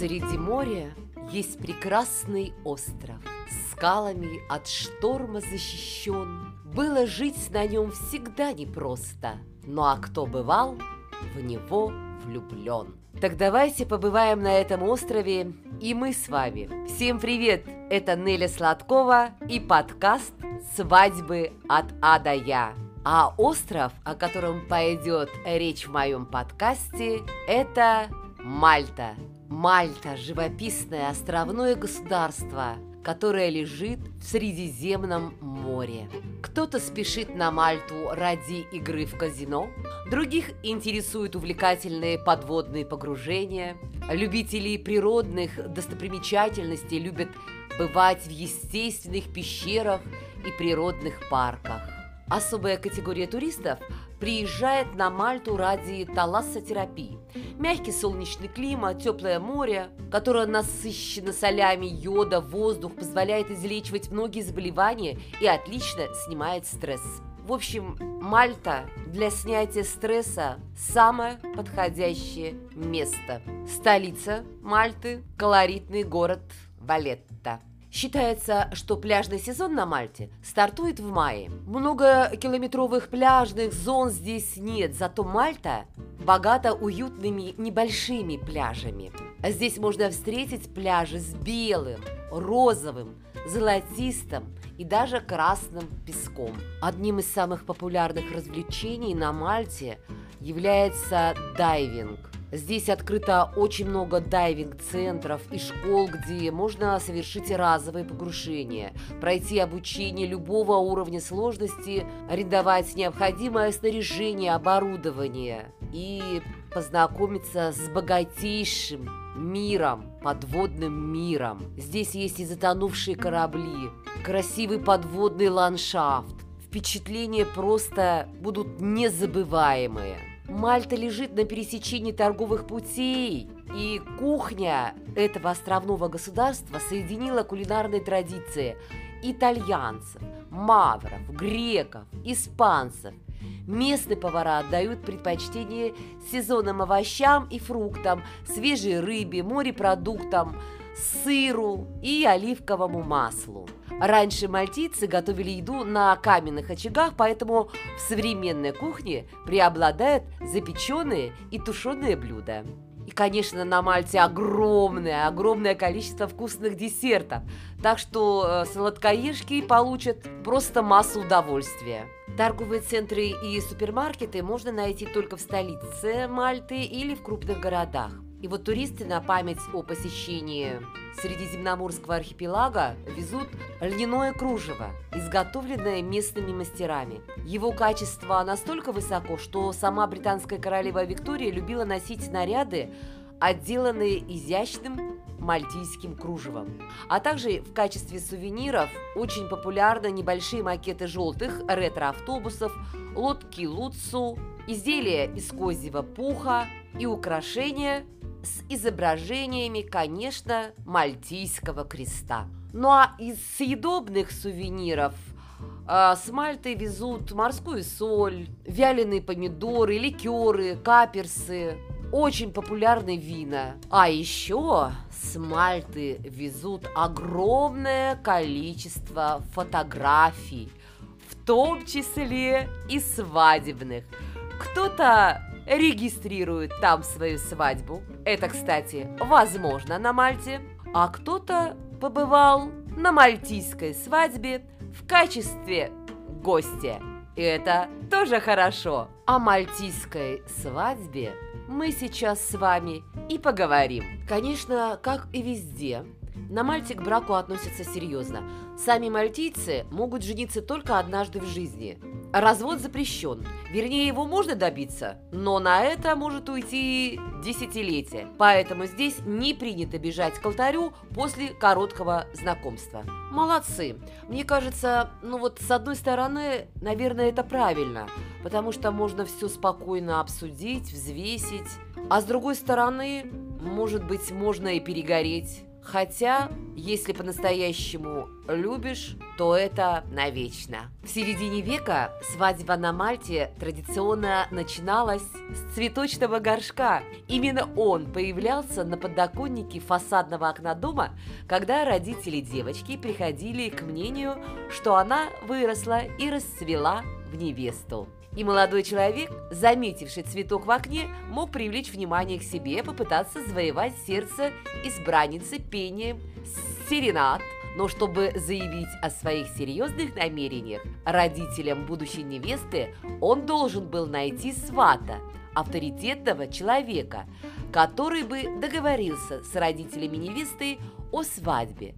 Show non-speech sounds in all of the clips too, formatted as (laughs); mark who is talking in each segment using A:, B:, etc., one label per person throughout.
A: Среди моря есть прекрасный остров, Скалами от шторма защищен. Было жить на нем всегда непросто, Ну а кто бывал, в него влюблен. Так давайте побываем на этом острове и мы с вами. Всем привет! Это Неля Сладкова и подкаст «Свадьбы от А до Я». А остров, о котором пойдет речь в моем подкасте, это Мальта. Мальта – живописное островное государство, которое лежит в Средиземном море. Кто-то спешит на Мальту ради игры в казино, других интересуют увлекательные подводные погружения. Любители природных достопримечательностей любят бывать в естественных пещерах и природных парках. Особая категория туристов приезжает на Мальту ради талассотерапии. Мягкий солнечный климат, теплое море, которое насыщено солями, йода, воздух, позволяет излечивать многие заболевания и отлично снимает стресс. В общем, Мальта для снятия стресса самое подходящее место. Столица Мальты – колоритный город Валетта. Считается, что пляжный сезон на Мальте стартует в мае. Многокилометровых пляжных зон здесь нет, зато Мальта богата уютными небольшими пляжами. Здесь можно встретить пляжи с белым, розовым, золотистым и даже красным песком. Одним из самых популярных развлечений на Мальте является дайвинг. Здесь открыто очень много дайвинг-центров и школ, где можно совершить разовые погружения, пройти обучение любого уровня сложности, арендовать необходимое снаряжение, оборудование и познакомиться с богатейшим миром, подводным миром. Здесь есть и затонувшие корабли, красивый подводный ландшафт. Впечатления просто будут незабываемые. Мальта лежит на пересечении торговых путей, и кухня этого островного государства соединила кулинарные традиции итальянцев, мавров, греков, испанцев. Местные повара отдают предпочтение сезонным овощам и фруктам, свежей рыбе, морепродуктам, сыру и оливковому маслу. Раньше мальтийцы готовили еду на каменных очагах, поэтому в современной кухне преобладают запеченные и тушеные блюда. И, конечно, на Мальте огромное, огромное количество вкусных десертов. Так что э, сладкоежки получат просто массу удовольствия. Торговые центры и супермаркеты можно найти только в столице Мальты или в крупных городах. И вот туристы на память о посещении Средиземноморского архипелага везут льняное кружево, изготовленное местными мастерами. Его качество настолько высоко, что сама британская королева Виктория любила носить наряды, отделанные изящным мальтийским кружевом. А также в качестве сувениров очень популярны небольшие макеты желтых ретро-автобусов, лодки Луцу, изделия из козьего пуха и украшения с изображениями, конечно, мальтийского креста. Ну а из съедобных сувениров э, с Мальты везут морскую соль, вяленые помидоры, ликеры, каперсы, очень популярные вина. А еще с Мальты везут огромное количество фотографий, в том числе и свадебных. Кто-то регистрирует там свою свадьбу. Это, кстати, возможно на Мальте. А кто-то побывал на мальтийской свадьбе в качестве гостя. И это тоже хорошо. О мальтийской свадьбе мы сейчас с вами и поговорим. Конечно, как и везде, на Мальте к браку относятся серьезно. Сами мальтийцы могут жениться только однажды в жизни – Развод запрещен. Вернее, его можно добиться, но на это может уйти десятилетия. Поэтому здесь не принято бежать к алтарю после короткого знакомства. Молодцы. Мне кажется, ну вот с одной стороны, наверное, это правильно, потому что можно все спокойно обсудить, взвесить. А с другой стороны, может быть, можно и перегореть. Хотя, если по-настоящему любишь, то это навечно. В середине века свадьба на Мальте традиционно начиналась с цветочного горшка. Именно он появлялся на подоконнике фасадного окна дома, когда родители девочки приходили к мнению, что она выросла и расцвела в невесту. И молодой человек, заметивший цветок в окне, мог привлечь внимание к себе, попытаться завоевать сердце избранницы пением серенад. Но чтобы заявить о своих серьезных намерениях родителям будущей невесты, он должен был найти свата, авторитетного человека, который бы договорился с родителями невесты о свадьбе,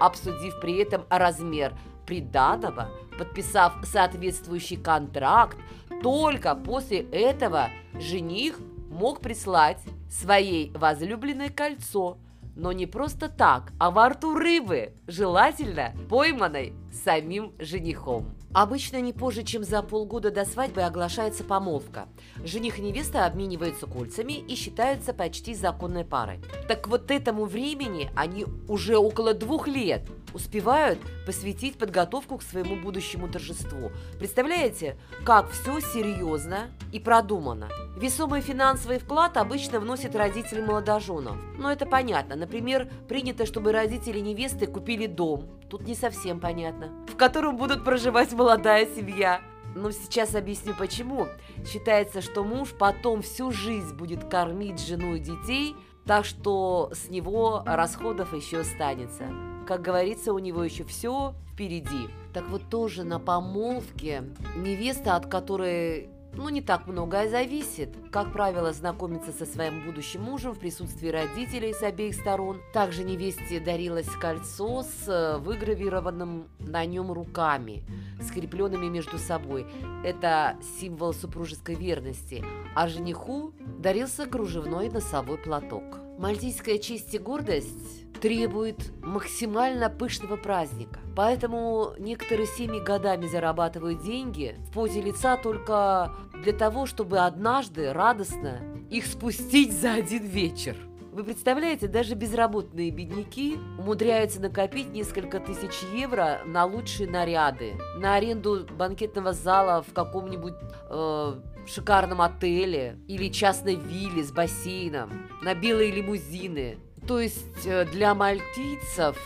A: обсудив при этом размер приданого, подписав соответствующий контракт, только после этого жених мог прислать своей возлюбленной кольцо, но не просто так, а во рту рыбы, желательно пойманной самим женихом. Обычно не позже, чем за полгода до свадьбы оглашается помолвка. Жених и невеста обмениваются кольцами и считаются почти законной парой. Так вот этому времени они уже около двух лет успевают посвятить подготовку к своему будущему торжеству. Представляете, как все серьезно и продумано. Весомый финансовый вклад обычно вносят родители молодоженов. Но это понятно. Например, принято, чтобы родители невесты купили дом. Тут не совсем понятно. В котором будут проживать молодая семья. Но сейчас объясню почему. Считается, что муж потом всю жизнь будет кормить жену и детей, так что с него расходов еще останется. Как говорится, у него еще все впереди. Так вот тоже на помолвке невеста, от которой ну, не так многое зависит. Как правило, знакомиться со своим будущим мужем в присутствии родителей с обеих сторон. Также невесте дарилось кольцо с э, выгравированным на нем руками, скрепленными между собой. Это символ супружеской верности. А жениху дарился кружевной носовой платок. Мальтийская честь и гордость требует максимально пышного праздника. Поэтому некоторые семьи годами зарабатывают деньги в позе лица только для того, чтобы однажды радостно их спустить за один вечер. Вы представляете, даже безработные бедняки умудряются накопить несколько тысяч евро на лучшие наряды, на аренду банкетного зала в каком-нибудь э, шикарном отеле или частной вилле с бассейном, на белые лимузины, то есть э, для мальтийцев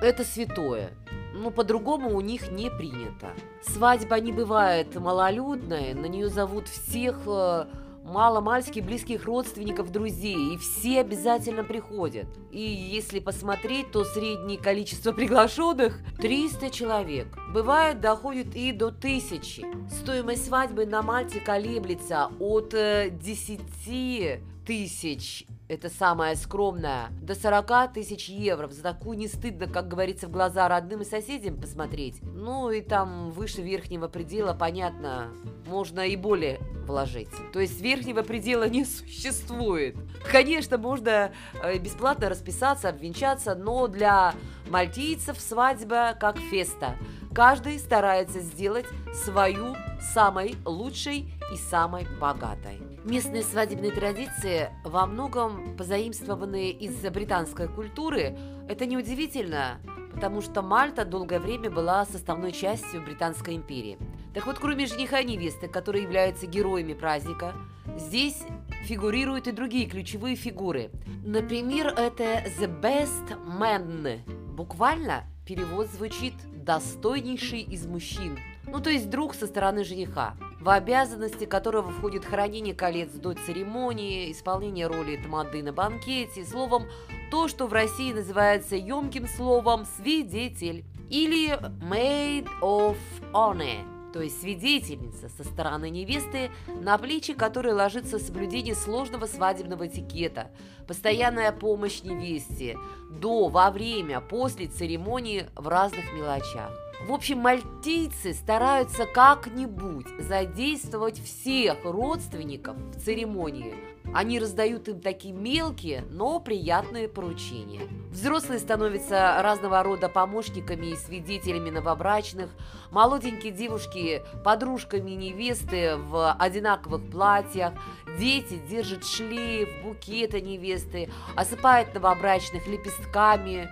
A: это святое. Но по-другому у них не принято. Свадьба не бывает малолюдная, на нее зовут всех э, мало-мальски близких родственников, друзей, и все обязательно приходят. И если посмотреть, то среднее количество приглашенных 300 человек. Бывает, доходит и до тысячи. Стоимость свадьбы на Мальте колеблется от 10 э, тысяч это самое скромное, до 40 тысяч евро. За такую не стыдно, как говорится, в глаза родным и соседям посмотреть. Ну и там выше верхнего предела, понятно, можно и более вложить. То есть верхнего предела не существует. Конечно, можно э, бесплатно расписаться, обвенчаться, но для мальтийцев свадьба как феста. Каждый старается сделать свою самой лучшей и самой богатой. Местные свадебные традиции, во многом позаимствованные из британской культуры, это неудивительно, потому что Мальта долгое время была составной частью Британской империи. Так вот, кроме жениха и невесты, которые являются героями праздника, здесь фигурируют и другие ключевые фигуры. Например, это «the best man». Буквально перевод звучит «достойнейший из мужчин», ну то есть друг со стороны жениха в обязанности которого входит хранение колец до церемонии, исполнение роли тамады на банкете, словом, то, что в России называется емким словом «свидетель» или «maid of honor», то есть свидетельница со стороны невесты, на плечи которой ложится соблюдение сложного свадебного этикета, постоянная помощь невесте до, во время, после церемонии в разных мелочах. В общем, мальтийцы стараются как-нибудь задействовать всех родственников в церемонии. Они раздают им такие мелкие, но приятные поручения. Взрослые становятся разного рода помощниками и свидетелями новобрачных, молоденькие девушки – подружками невесты в одинаковых платьях, Дети держат шлейф, букеты невесты, осыпают новобрачных лепестками,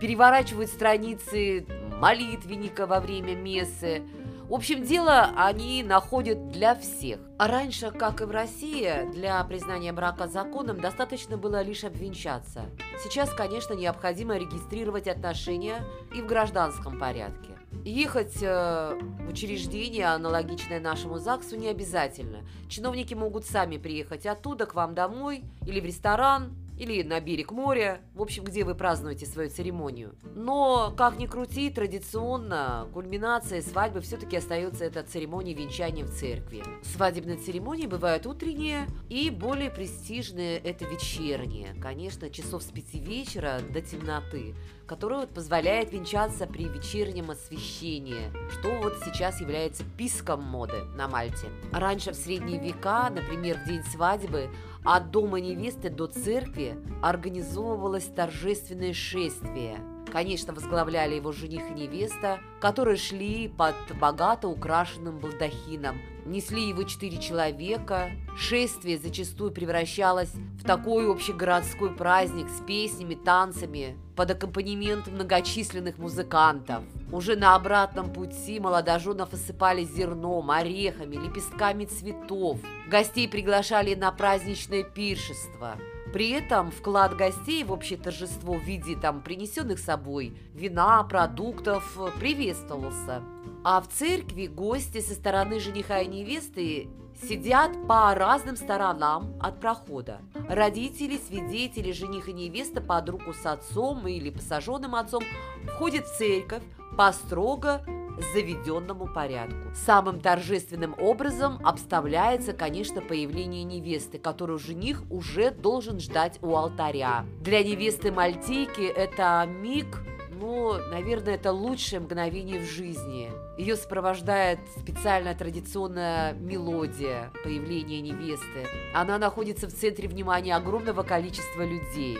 A: переворачивают страницы молитвенника во время мессы. В общем, дело они находят для всех. А раньше, как и в России, для признания брака законом достаточно было лишь обвенчаться. Сейчас, конечно, необходимо регистрировать отношения и в гражданском порядке. Ехать э, в учреждение, аналогичное нашему ЗАГСу, не обязательно. Чиновники могут сами приехать оттуда к вам домой или в ресторан, или на берег моря, в общем, где вы празднуете свою церемонию. Но, как ни крути, традиционно кульминация свадьбы все-таки остается эта церемония венчания в церкви. Свадебные церемонии бывают утренние и более престижные – это вечерние. Конечно, часов с пяти вечера до темноты который вот позволяет венчаться при вечернем освещении, что вот сейчас является писком моды на Мальте. Раньше в средние века, например, в день свадьбы, от дома невесты до церкви организовывалось торжественное шествие – Конечно, возглавляли его жених и невеста, которые шли под богато украшенным балдахином. Несли его четыре человека. Шествие зачастую превращалось в такой общегородской праздник с песнями, танцами, под аккомпанемент многочисленных музыкантов. Уже на обратном пути молодоженов осыпали зерном, орехами, лепестками цветов. Гостей приглашали на праздничное пиршество – при этом вклад гостей в общее торжество в виде там принесенных собой вина, продуктов приветствовался. А в церкви гости со стороны жениха и невесты сидят по разным сторонам от прохода. Родители, свидетели, жених и невеста под руку с отцом или посаженным отцом входят в церковь по строго заведенному порядку. Самым торжественным образом обставляется, конечно, появление невесты, которую жених уже должен ждать у алтаря. Для невесты Мальтийки это миг ну, наверное, это лучшее мгновение в жизни. Ее сопровождает специальная традиционная мелодия появления невесты. Она находится в центре внимания огромного количества людей.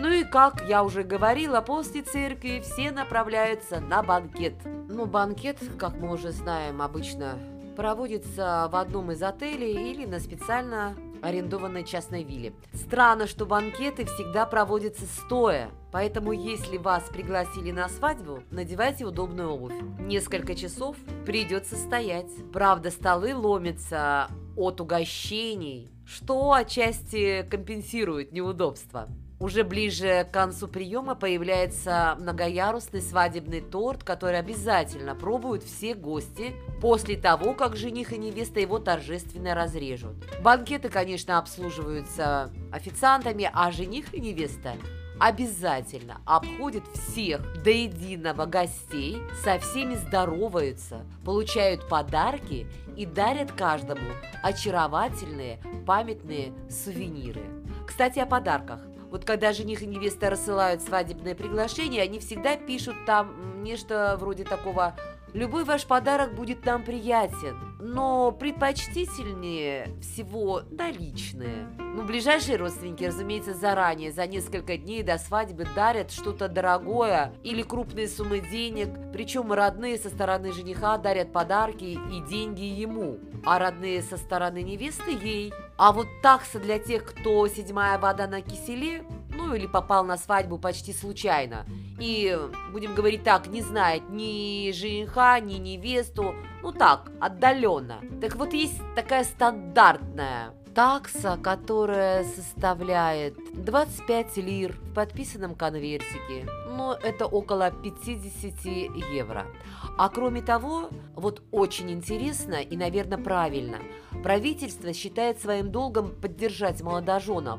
A: Ну и, как я уже говорила, после церкви все направляются на банкет. Ну, банкет, как мы уже знаем, обычно проводится в одном из отелей или на специально арендованной частной вилле. Странно, что банкеты всегда проводятся стоя, поэтому если вас пригласили на свадьбу, надевайте удобную обувь. Несколько часов придется стоять. Правда, столы ломятся от угощений, что отчасти компенсирует неудобства. Уже ближе к концу приема появляется многоярусный свадебный торт, который обязательно пробуют все гости после того, как жених и невеста его торжественно разрежут. Банкеты, конечно, обслуживаются официантами, а жених и невеста обязательно обходят всех до единого гостей, со всеми здороваются, получают подарки и дарят каждому очаровательные памятные сувениры. Кстати, о подарках. Вот когда жених и невеста рассылают свадебное приглашение, они всегда пишут там нечто вроде такого Любой ваш подарок будет нам приятен, но предпочтительнее всего наличные. Ну, ближайшие родственники, разумеется, заранее, за несколько дней до свадьбы дарят что-то дорогое или крупные суммы денег, причем родные со стороны жениха дарят подарки и деньги ему, а родные со стороны невесты ей. А вот такса для тех, кто седьмая вода на киселе, ну или попал на свадьбу почти случайно, и, будем говорить так, не знает ни жениха, ни невесту, ну так, отдаленно. Так вот есть такая стандартная такса, которая составляет 25 лир в подписанном конвертике. Но это около 50 евро. А кроме того, вот очень интересно и, наверное, правильно, правительство считает своим долгом поддержать молодоженов.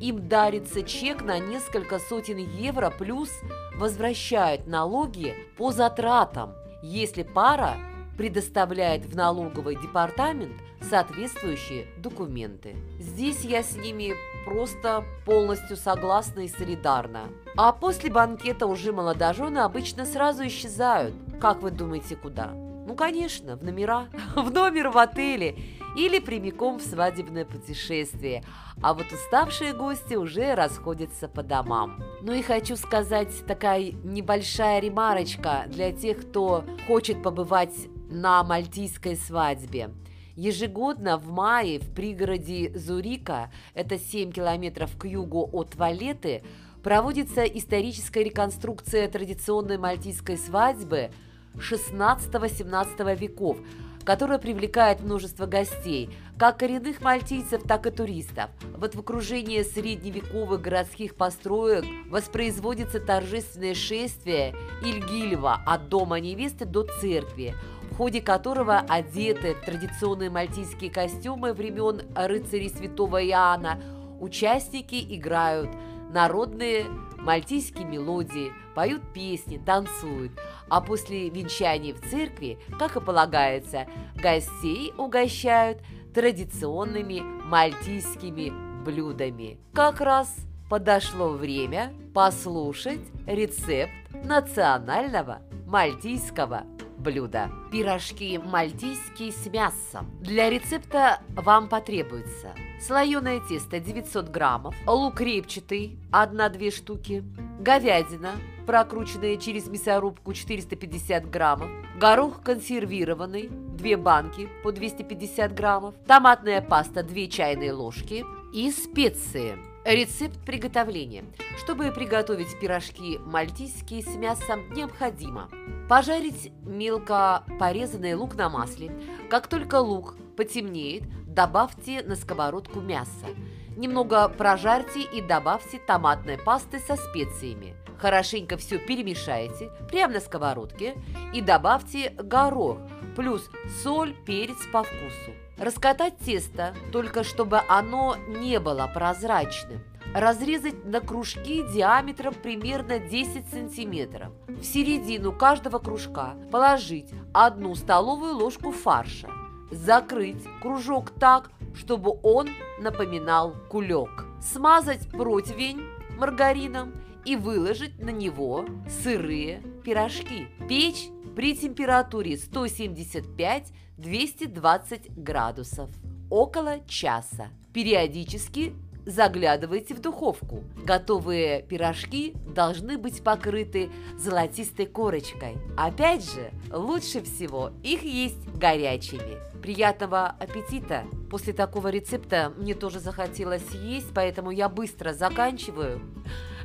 A: Им дарится чек на несколько сотен евро плюс возвращают налоги по затратам, если пара предоставляет в налоговый департамент соответствующие документы. Здесь я с ними просто полностью согласна и солидарна. А после банкета уже молодожены обычно сразу исчезают. Как вы думаете, куда? Ну, конечно, в номера, (laughs) в номер в отеле или прямиком в свадебное путешествие. А вот уставшие гости уже расходятся по домам. Ну и хочу сказать такая небольшая ремарочка для тех, кто хочет побывать на мальтийской свадьбе. Ежегодно в мае в пригороде Зурика, это 7 километров к югу от Валеты, проводится историческая реконструкция традиционной мальтийской свадьбы 16-17 веков, которая привлекает множество гостей, как коренных мальтийцев, так и туристов. Вот в окружении средневековых городских построек воспроизводится торжественное шествие Ильгильва от дома невесты до церкви, ходе которого одеты в традиционные мальтийские костюмы времен рыцарей святого Иоанна, участники играют народные мальтийские мелодии, поют песни, танцуют, а после венчания в церкви, как и полагается, гостей угощают традиционными мальтийскими блюдами. Как раз подошло время послушать рецепт национального мальтийского блюда. Пирожки мальтийские с мясом. Для рецепта вам потребуется слоеное тесто 900 граммов, лук репчатый 1-2 штуки, говядина, прокрученная через мясорубку 450 граммов, горох консервированный 2 банки по 250 граммов, томатная паста 2 чайные ложки и специи – Рецепт приготовления. Чтобы приготовить пирожки мальтийские с мясом, необходимо пожарить мелко порезанный лук на масле. Как только лук потемнеет, добавьте на сковородку мясо. Немного прожарьте и добавьте томатной пасты со специями. Хорошенько все перемешайте прямо на сковородке и добавьте горох, плюс соль, перец по вкусу. Раскатать тесто, только чтобы оно не было прозрачным. Разрезать на кружки диаметром примерно 10 сантиметров. В середину каждого кружка положить одну столовую ложку фарша. Закрыть кружок так, чтобы он напоминал кулек. Смазать противень маргарином и выложить на него сырые пирожки. Печь при температуре 175-220 градусов около часа. Периодически заглядывайте в духовку. Готовые пирожки должны быть покрыты золотистой корочкой. Опять же, лучше всего их есть горячими. Приятного аппетита! После такого рецепта мне тоже захотелось есть, поэтому я быстро заканчиваю.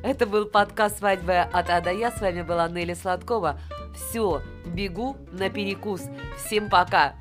A: Это был подкаст «Свадьба от А до Я». С вами была Нелли Сладкова. Все, бегу на перекус. Всем пока!